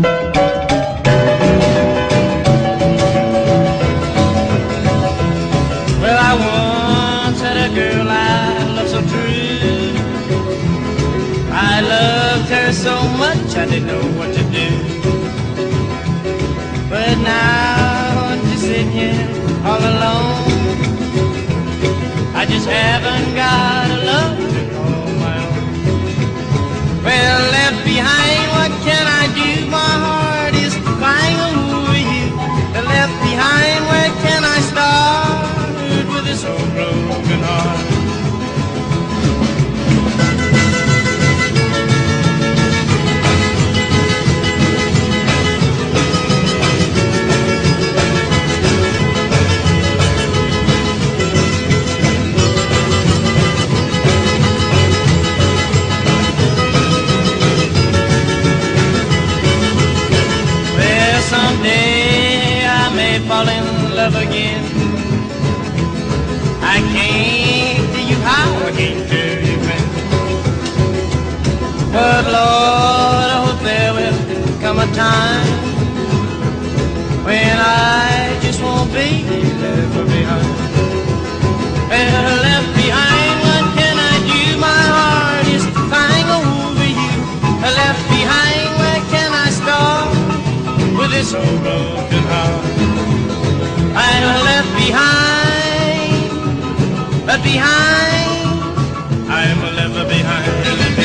Well, I once had a girl I loved so true. I loved her so much I didn't know what to do. But now I'm just sitting here all alone. I just haven't got love again. I can't tell you how, I can't tell you when. But Lord, I hope there will come a time when I just won't be left behind. Well, left behind, what can I do? My heart is crying over you. Left behind, where can I start? with this old broken heart. I'm left behind, left behind. I'm behind, left behind,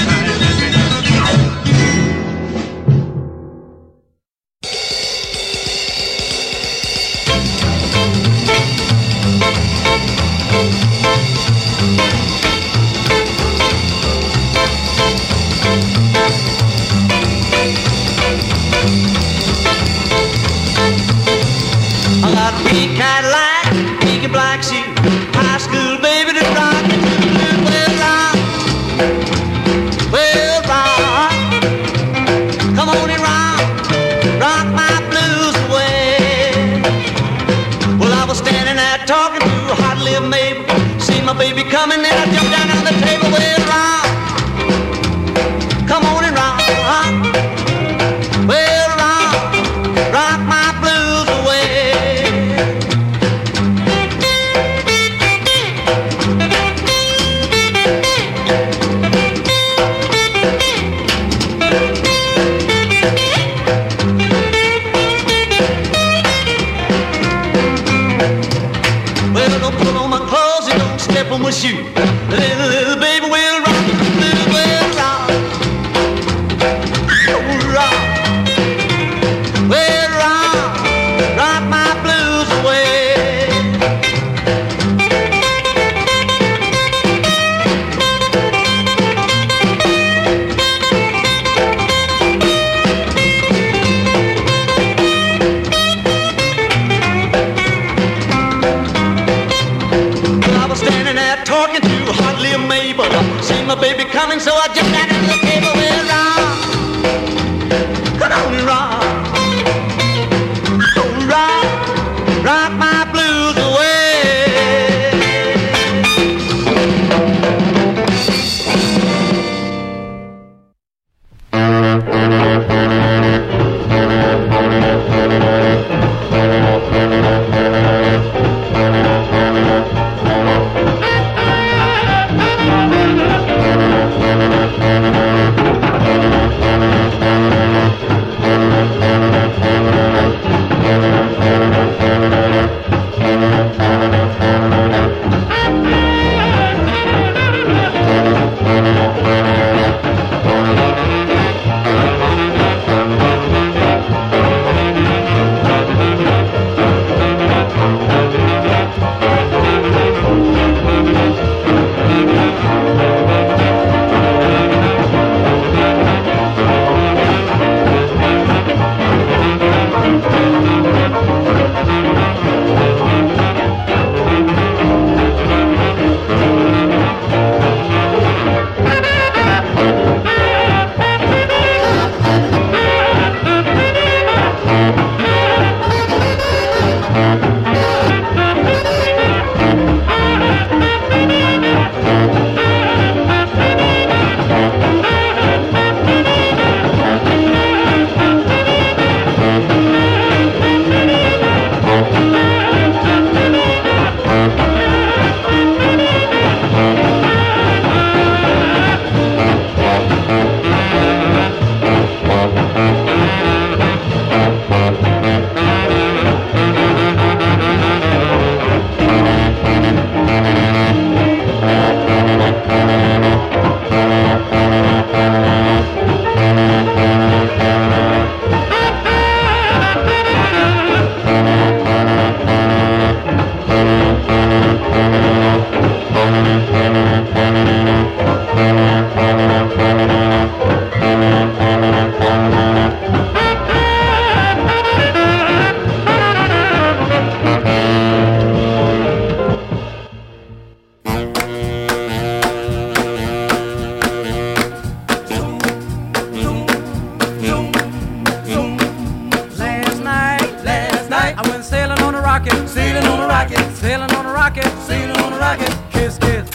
rocket, sailing on a rocket, sailing on a rocket, sailing on a rocket. Kiss, kiss.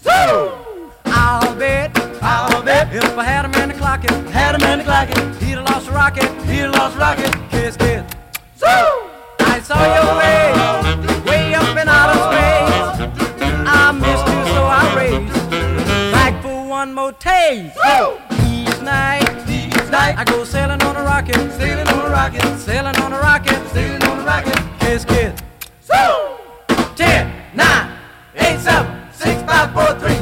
So I'll bet, I'll bet if I had a man to clock it, had a man to clock it, he'd have lost a rocket, he'd have lost a rocket. Kiss, kiss. So I saw your face way up in outer space. I missed you, so I raced back for one more taste. Woo! Each night, each night, I go sailing on a rocket, sailing on a rocket, sailing on a rocket, So ten, nine, eight, seven, six, five, four, three,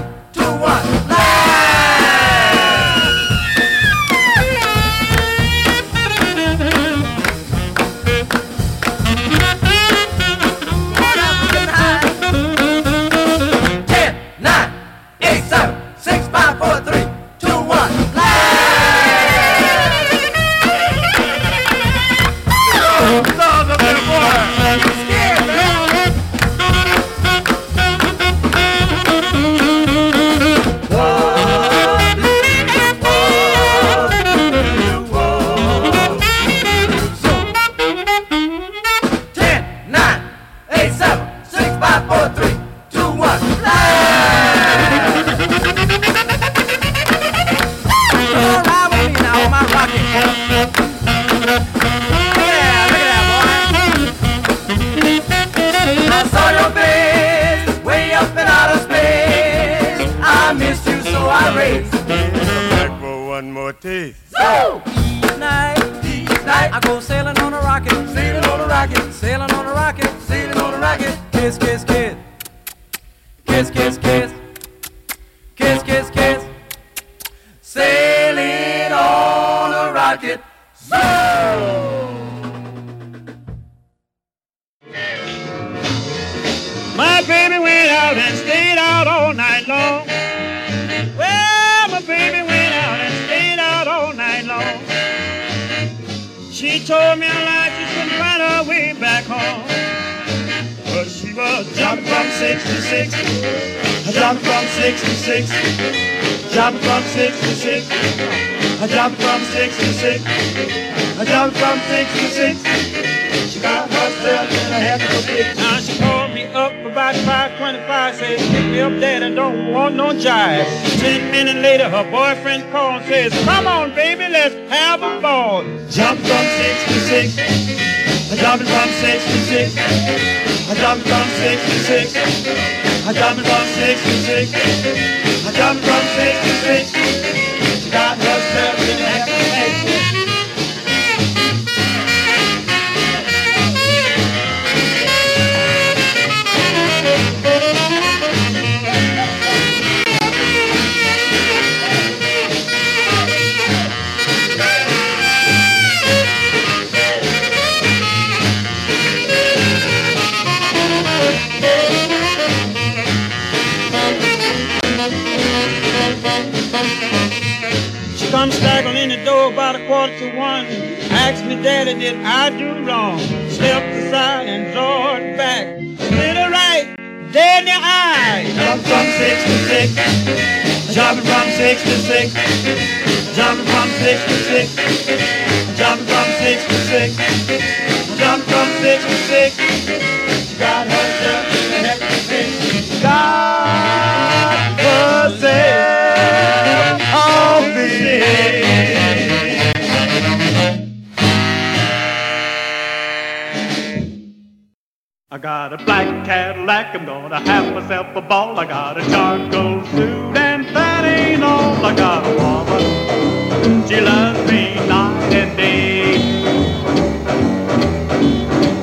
kiss, kiss, kiss. Kiss, kiss, kiss. Kiss, kiss, kiss. Sailing on a rocket. Sail! My baby went out and stayed out all night long. Well, my baby went out and stayed out all night long. She told me a lie, she couldn't find her way back home. Was jumping from six to six, jumping from six to six, jumping from six to six, jumping from six to six, jumping from six to six. She got herself in a heck of a fix. Now she called me up about 525, said, pick me up, dad, I don't want no jive. Ten minutes later, her boyfriend called and says, come on, baby, let's have a ball. Jump from six to six, jumping from six to six, I jump from six to from I jump from six to six. She got her serving at the quarter to one. Asked me, Daddy, did I do wrong? Stepped aside and drawed back. It right, dead in the eye. Jump from six to six. Jumping from six to six. Jumping from six to six. Jumping from six to six. Jumping from six to six. Got herself in the heck of got a black Cadillac, I'm gonna have myself a ball. I got a charcoal suit, and that ain't all. I got a woman, she loves me night and day.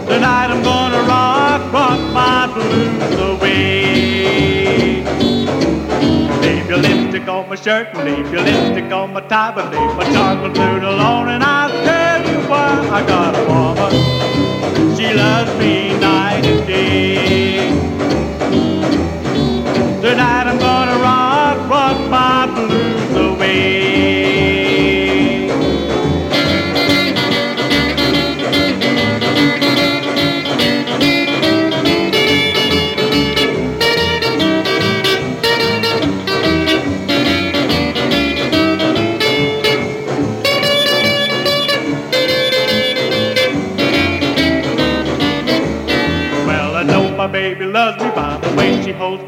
Tonight I'm gonna rock, rock my blues away. Leave your lipstick on my shirt, leave your lipstick on my tie, but leave my charcoal suit alone, and I'll tell you why. I got a woman, us be night and day.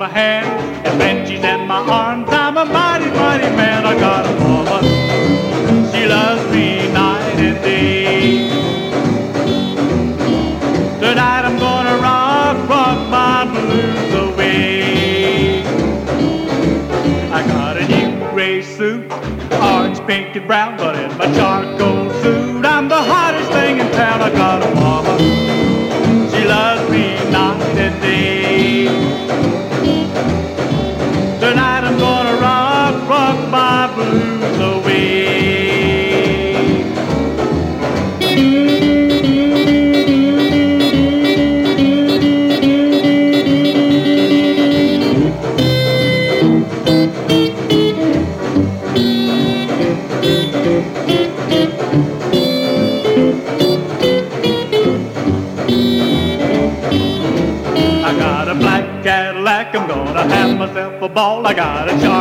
my hand and when she's in my arms. I'm a mighty, mighty man. I got a woman. She loves me night and day. Tonight I'm gonna rock, rock my blues away. I got a new gray suit, orange, pink, and brown, but I got a.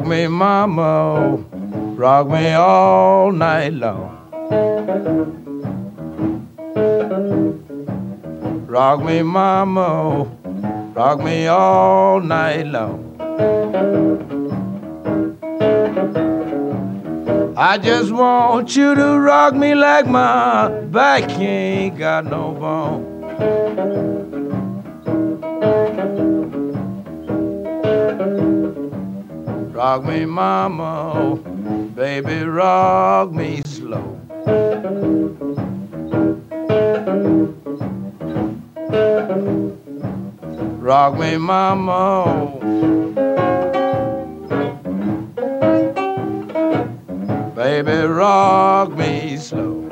Rock me, mama, rock me all night long. Rock me, mama, rock me all night long. I just want you to rock me like my back ain't got no bone. Rock me, mama, baby, rock me slow. Rock me, mama. Baby, rock me slow.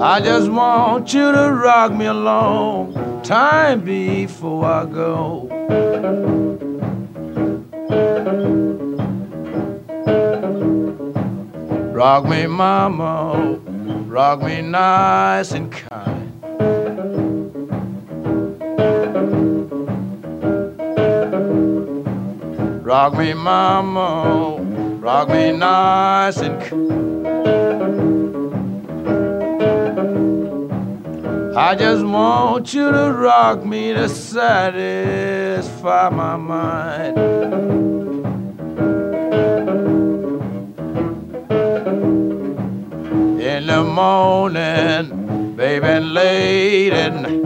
I just want you to rock me a long time before I go. Rock me, mama, rock me nice and kind. Rock me, mama, rock me nice and kind. I just want you to rock me to satisfy my mind. In the morning, baby, late at night.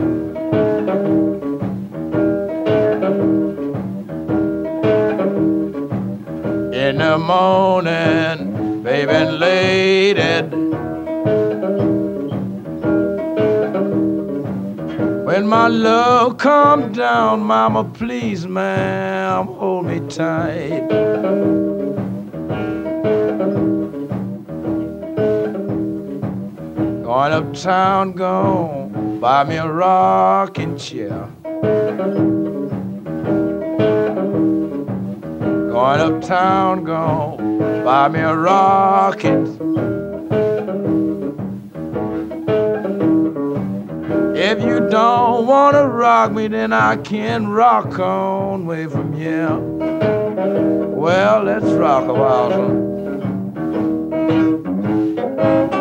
In the morning, baby, late at When my love come down, mama, please, ma'am, hold me tight. Going uptown, go buy me a rocking chair. Going uptown, go buy me a rocking. If you don't wanna rock me, then I can rock on way from here. Well, let's rock a while. son.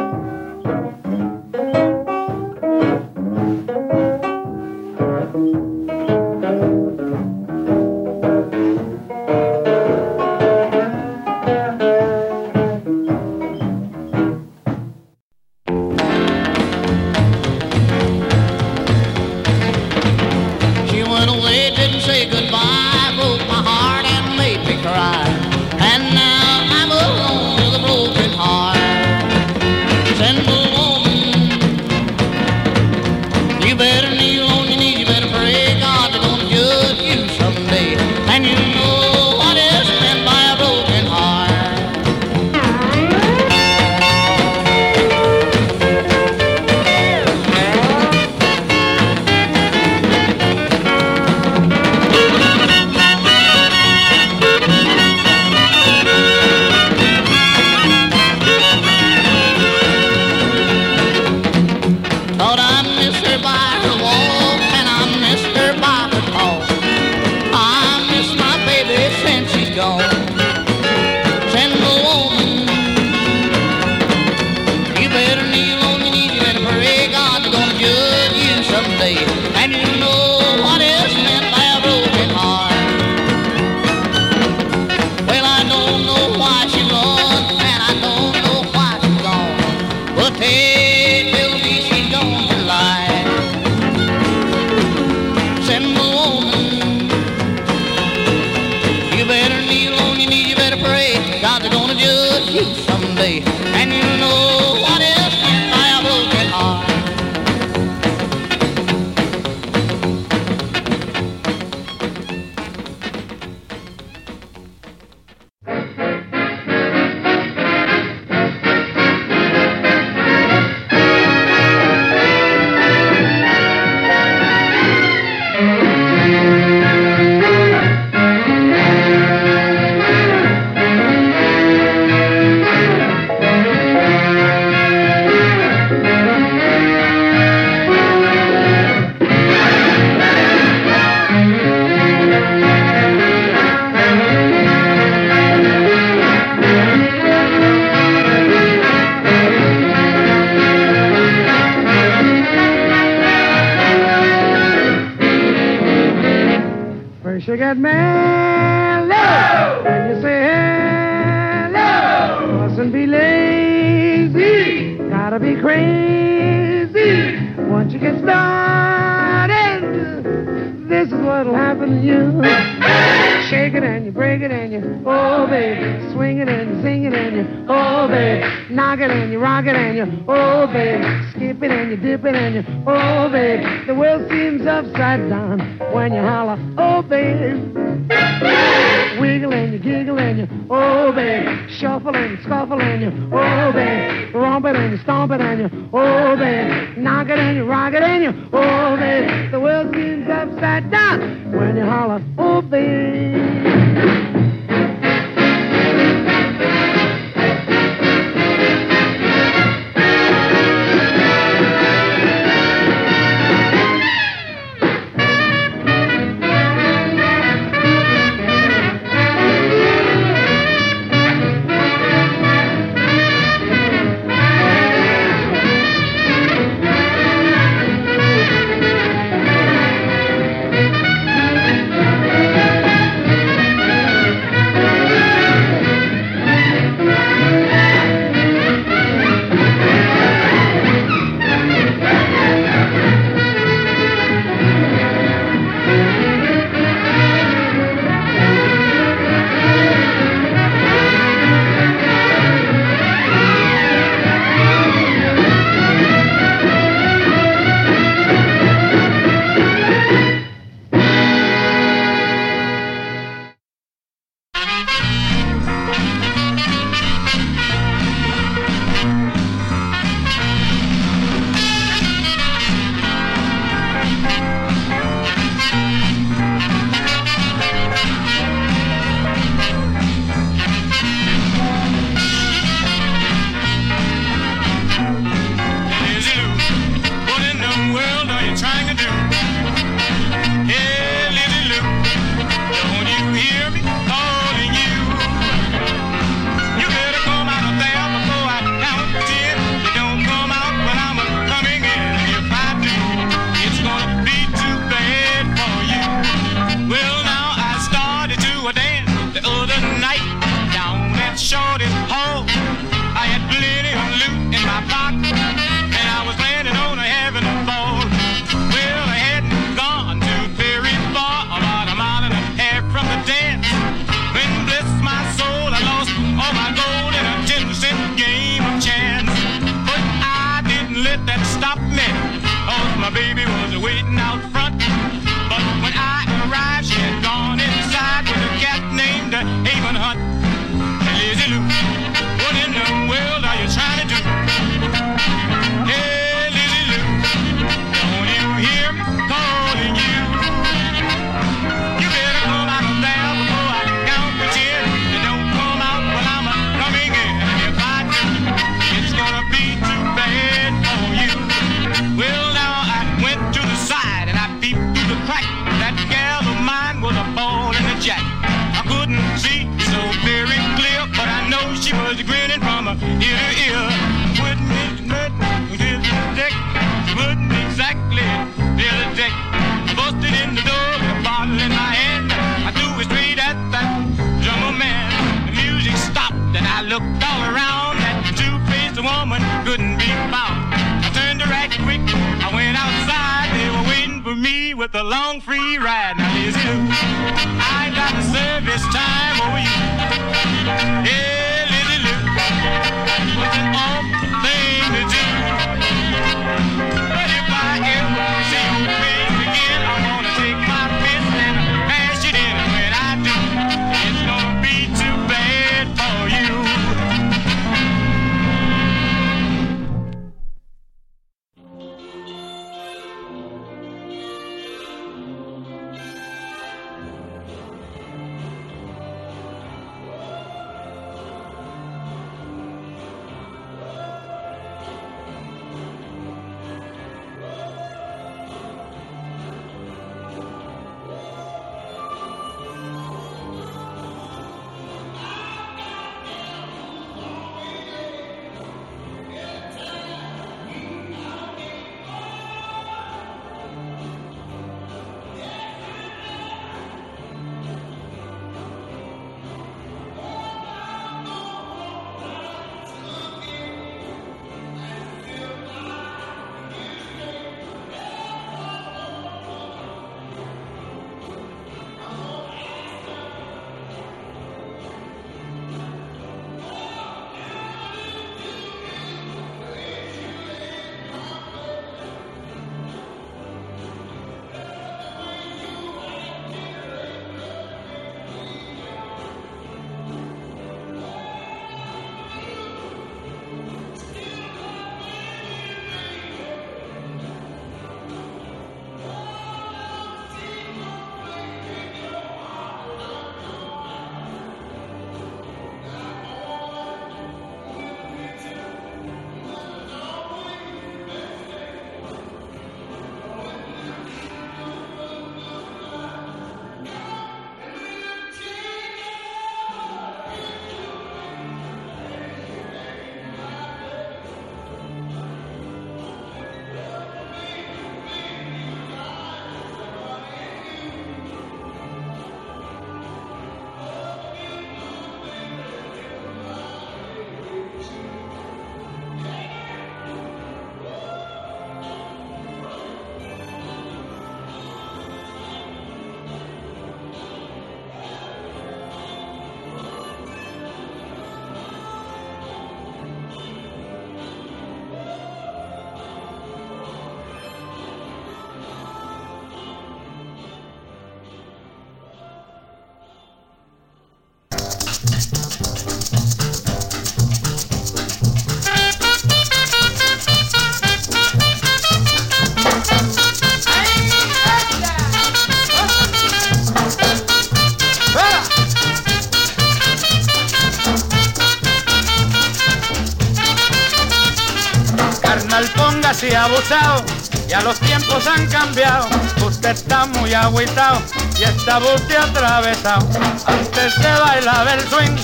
Así abusado, ya los tiempos han cambiado. Usted está muy agüitado y está buste atravesado. Antes se bailaba el swing,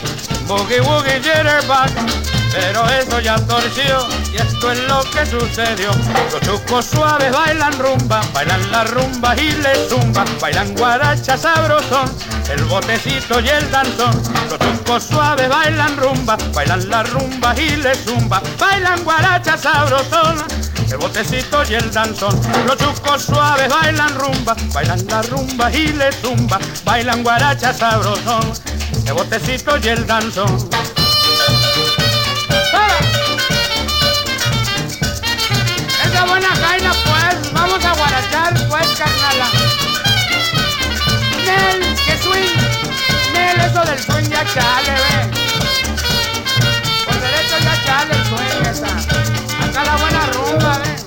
boogie woogie jitterbug. Pero eso ya torció y esto es lo que sucedió. Los chucos suaves bailan rumba, bailan la rumba y le zumba, bailan guaracha sabrosón, el botecito y el danzón. Los chucos suaves bailan rumba, bailan la rumba y le zumba, bailan guaracha sabrosón. El botecito y el danzón, los chucos suaves bailan rumba, bailan la rumba y le zumba, bailan guaracha sabrosón, el botecito y el danzón. Esa buena jaina pues, vamos a guarachar pues carnala. Que swing, Nel, eso del swing ya chale, ve. Por derecho ya chale el swing esa. Acá la buena rumba, ve.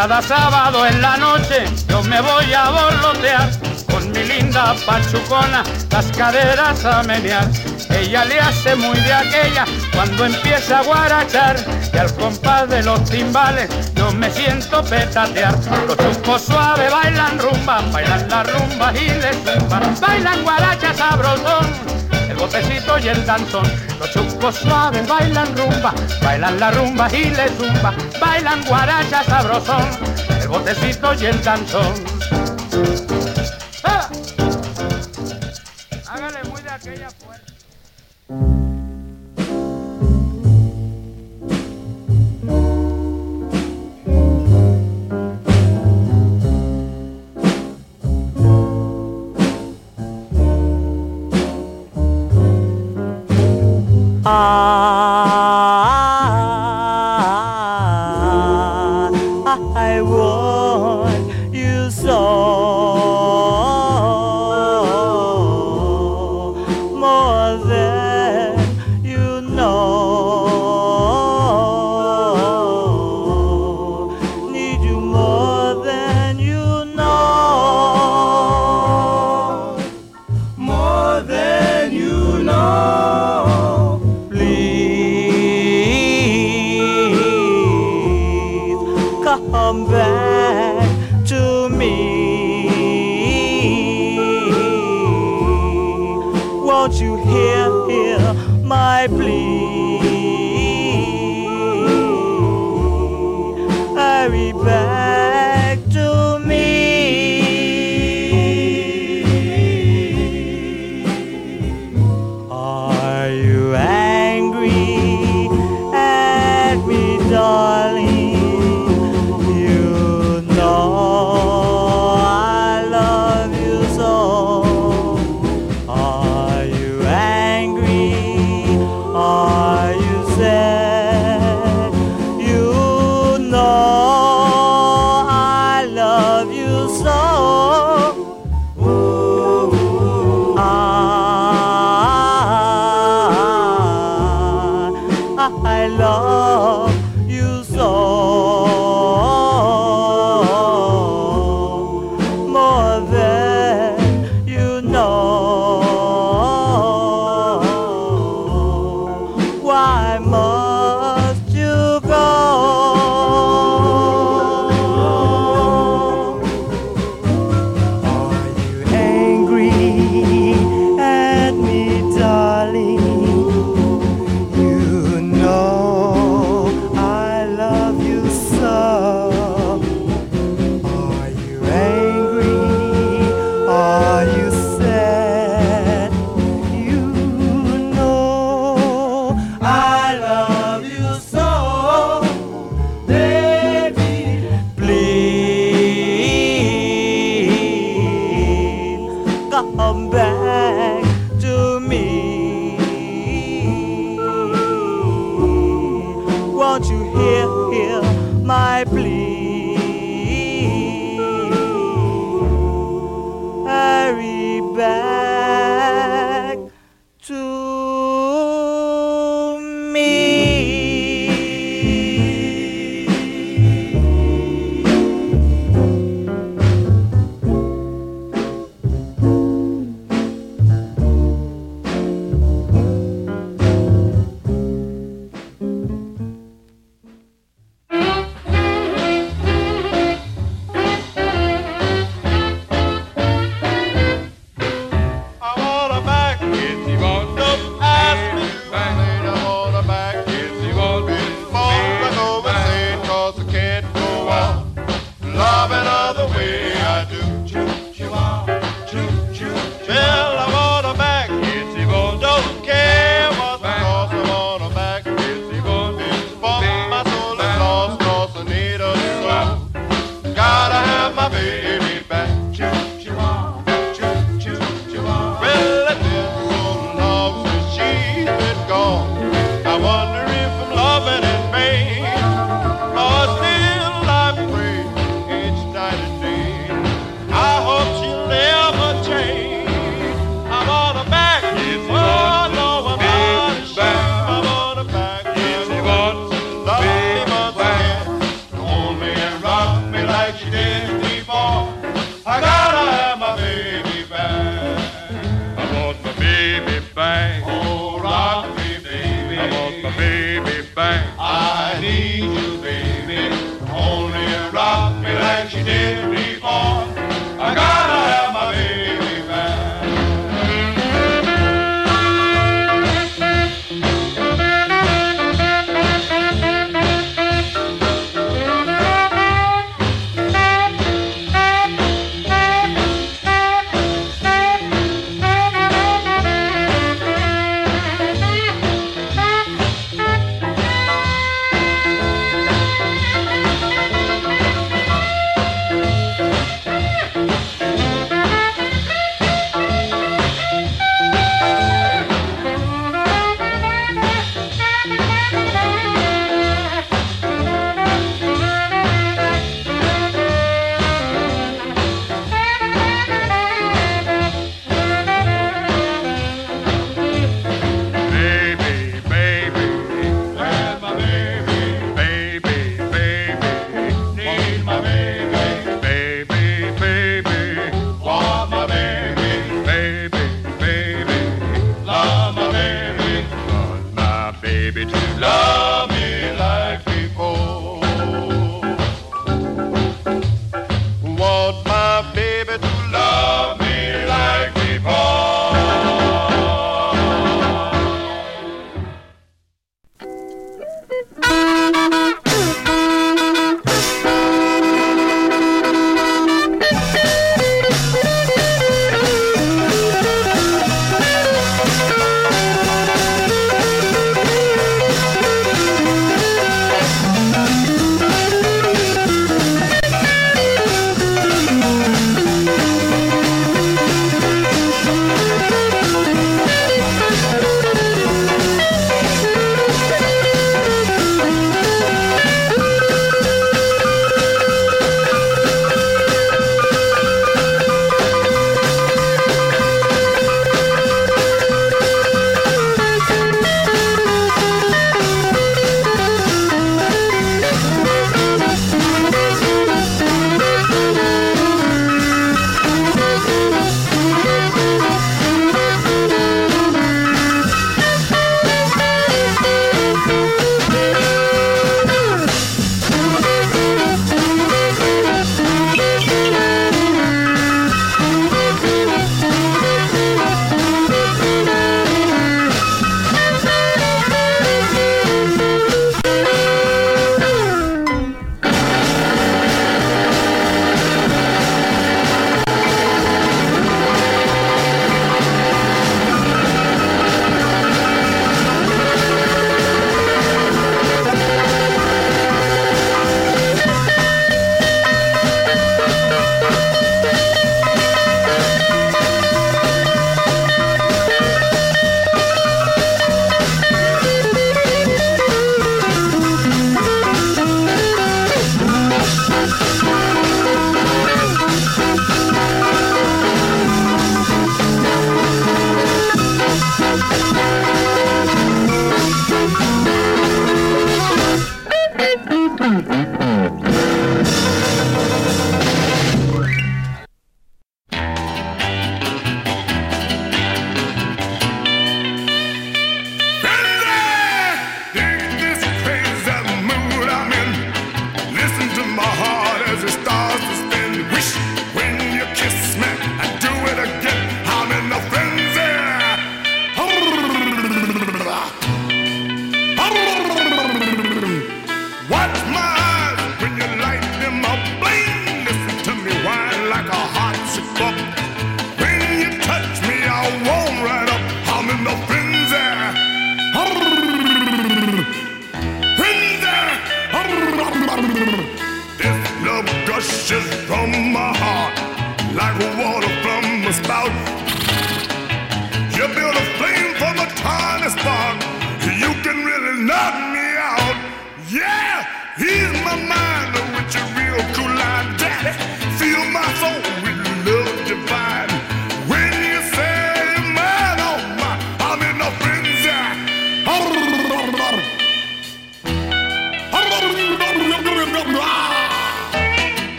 Cada sábado en la noche yo me voy a borlotear con mi linda pachucona, las caderas a menear. Ella le hace muy de aquella cuando empieza a guarachar y al compás de los timbales yo me siento petatear. Los chucos suaves bailan rumba, bailan la rumba y les zumba, bailan guaracha sabrosón el botecito y el danzón. Los chucos suaves bailan rumba, bailan la rumba y le zumba, bailan guaracha sabrosón. El botecito y el danzón. ¡Ah! Hágale muy de aquella fuerza.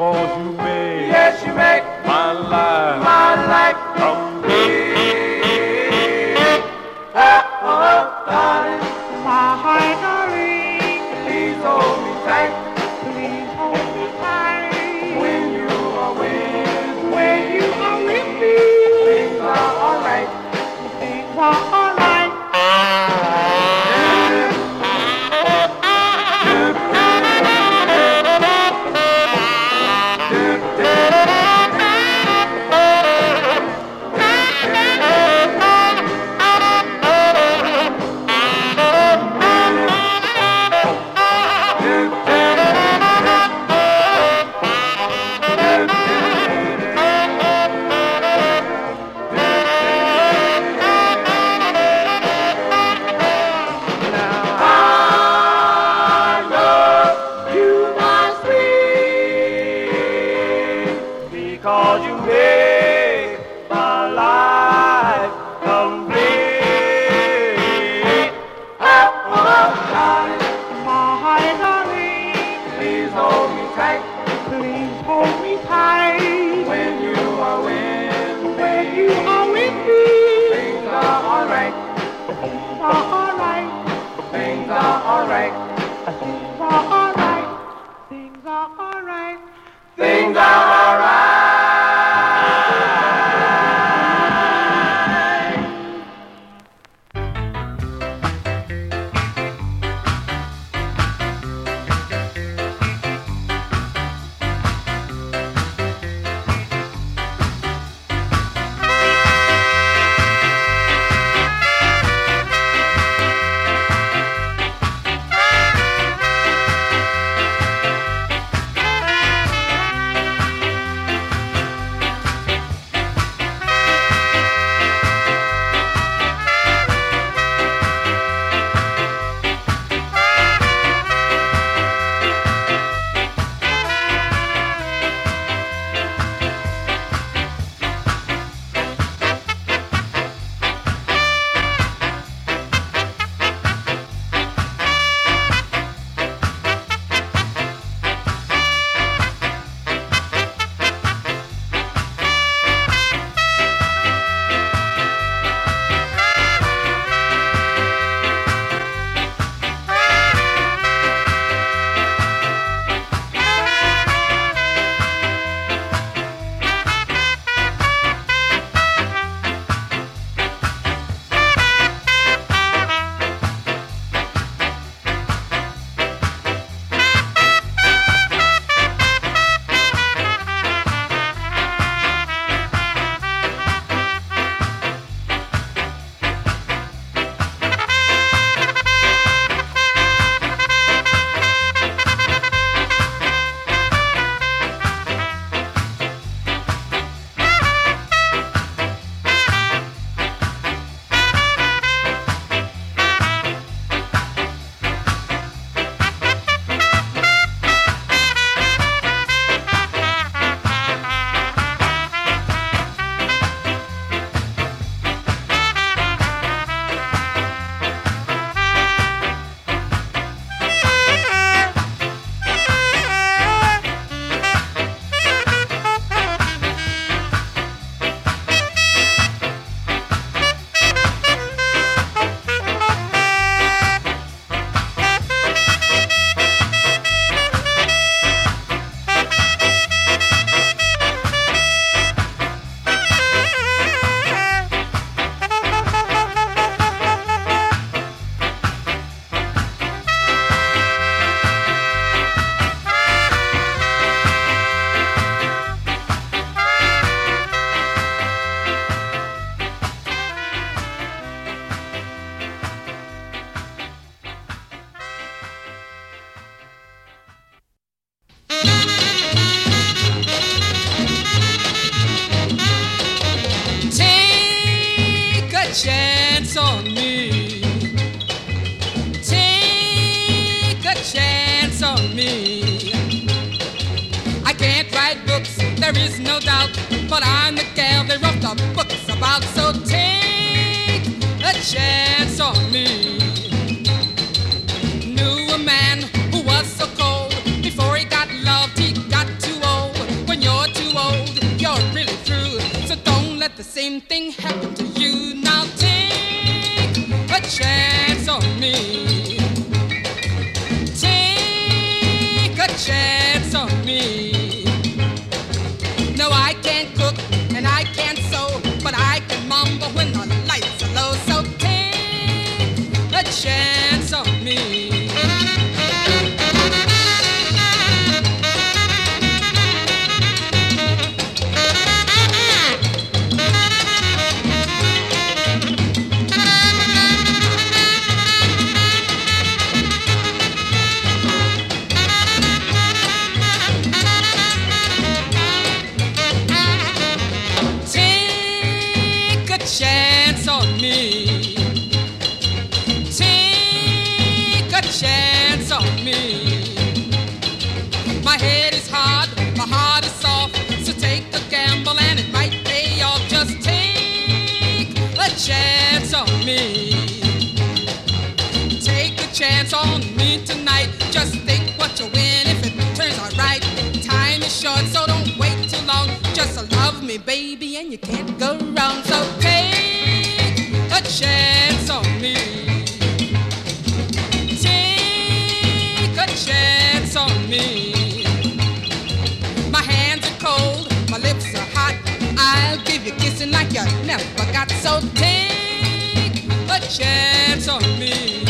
Cause you make, yes, you make my life, my life. chance on me. Take a chance on me tonight. Just think what you win if it turns out right. Time is short, so don't wait too long. Just love me, baby, and you can't go wrong. So take a chance. you kissing like you never got so take a chance on me.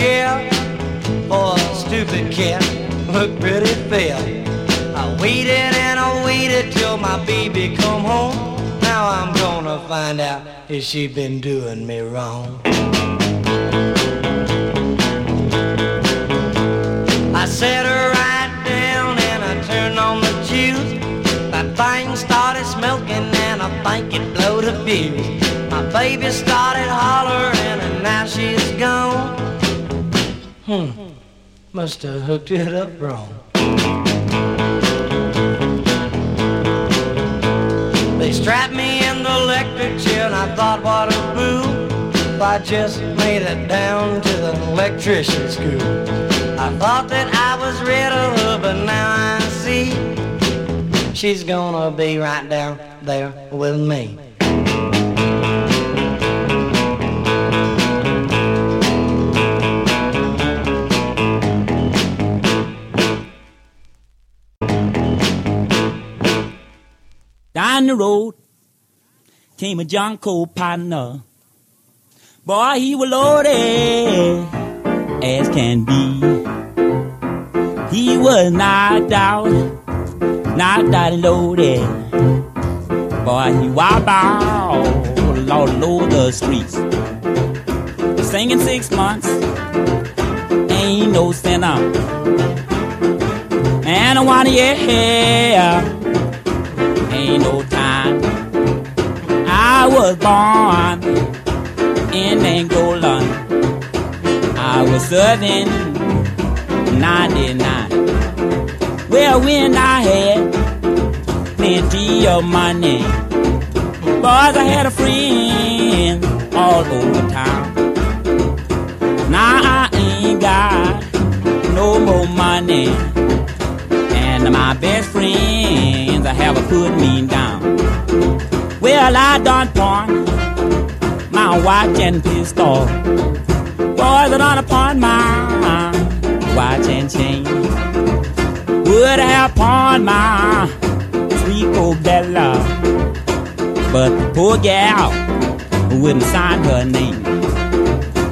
Chair for a stupid cat. Looked pretty fair. I waited and I waited till my baby come home. Now I'm gonna find out if she been doing me wrong. I set her right down and I turned on the juice. That thing started smoking and I think it blowed a fuse. My baby started hollering and now she's gone. Hmm, must have hooked it up wrong. They strapped me in the electric chair and I thought what a fool. If I just made it down to the electrician school. I thought that I was rid of her, but now I see she's gonna be right down there with me. Down the road came a Junco partner. Boy, he was loaded as can be. He was knocked out, knocked out and loaded. Boy, he out all over the streets. Singing six months, ain't no sinner. And I wanna yeah, ain't no time. I was born in Angola. I was serving 99. Well, when I had plenty of money, boys, I had a friend all over town. Now I ain't got no more money, my best friends I have a put me down. Well, I done pawn my watch and pistol boys that on upon my watch and chain. Would have pawned my sweet old Bella, but the poor gal wouldn't sign her name.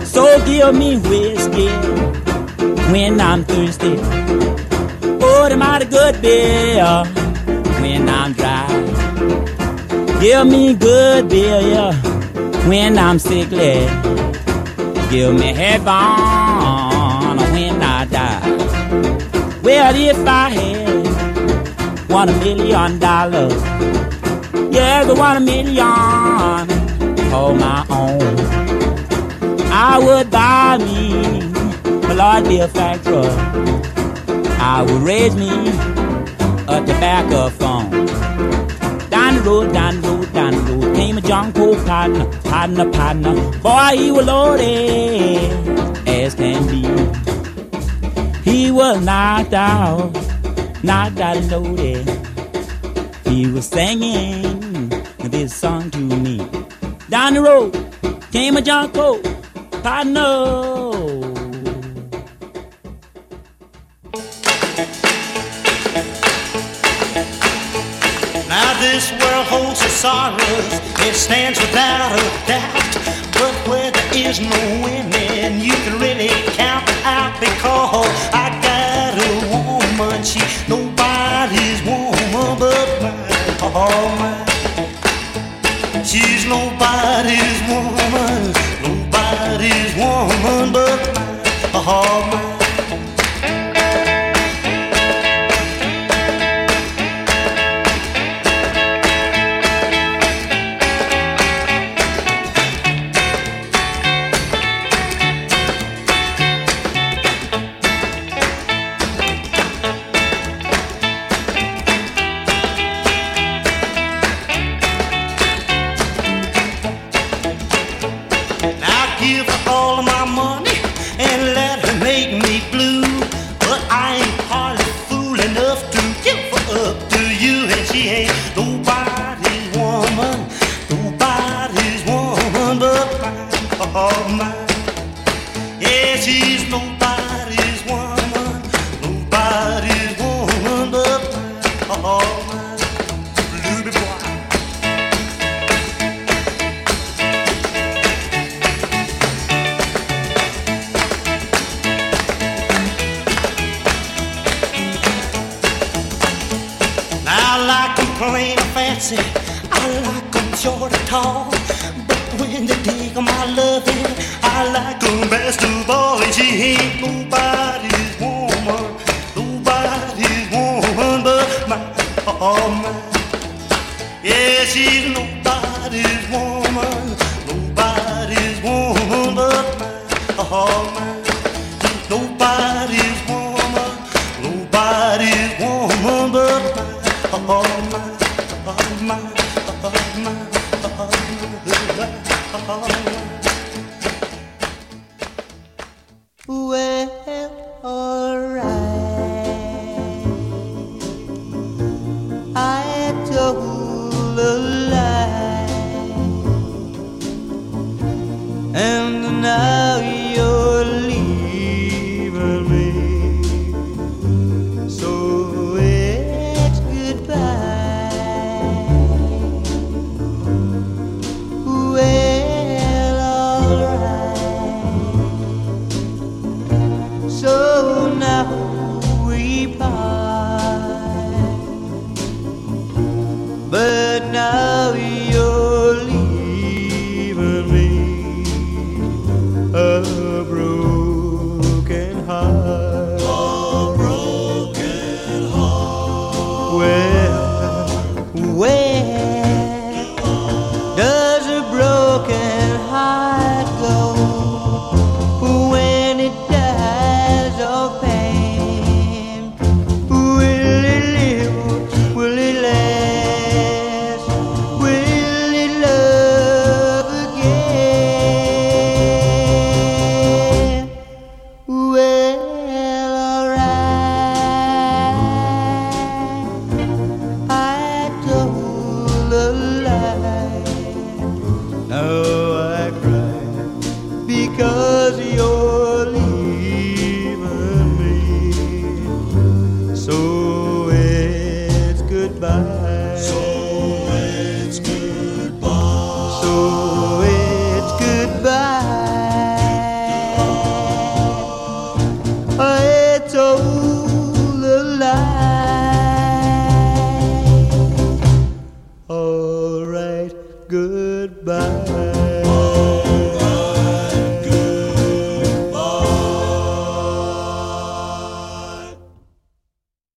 So give me whiskey when I'm thirsty. Them out good beer when I'm dry. Give me good beer, yeah, when I'm sickly. Give me heaven when I die. Well, if I had one million dollars, yeah, yes, one million for my own, I would buy me a large beer factory. I would raise me a tobacco farm. Down the road, down the road, down the road came a Junco partner, partner, partner. Boy, he was loaded as can be. He was knocked out, knocked out and loaded. He was singing this song to me. Down the road came a Junco partner. Sorrows, it stands without a doubt. But where there is no winning, you can really count it out because I got a woman, she nobody's woman but mine. Oh, mine. She's nobody's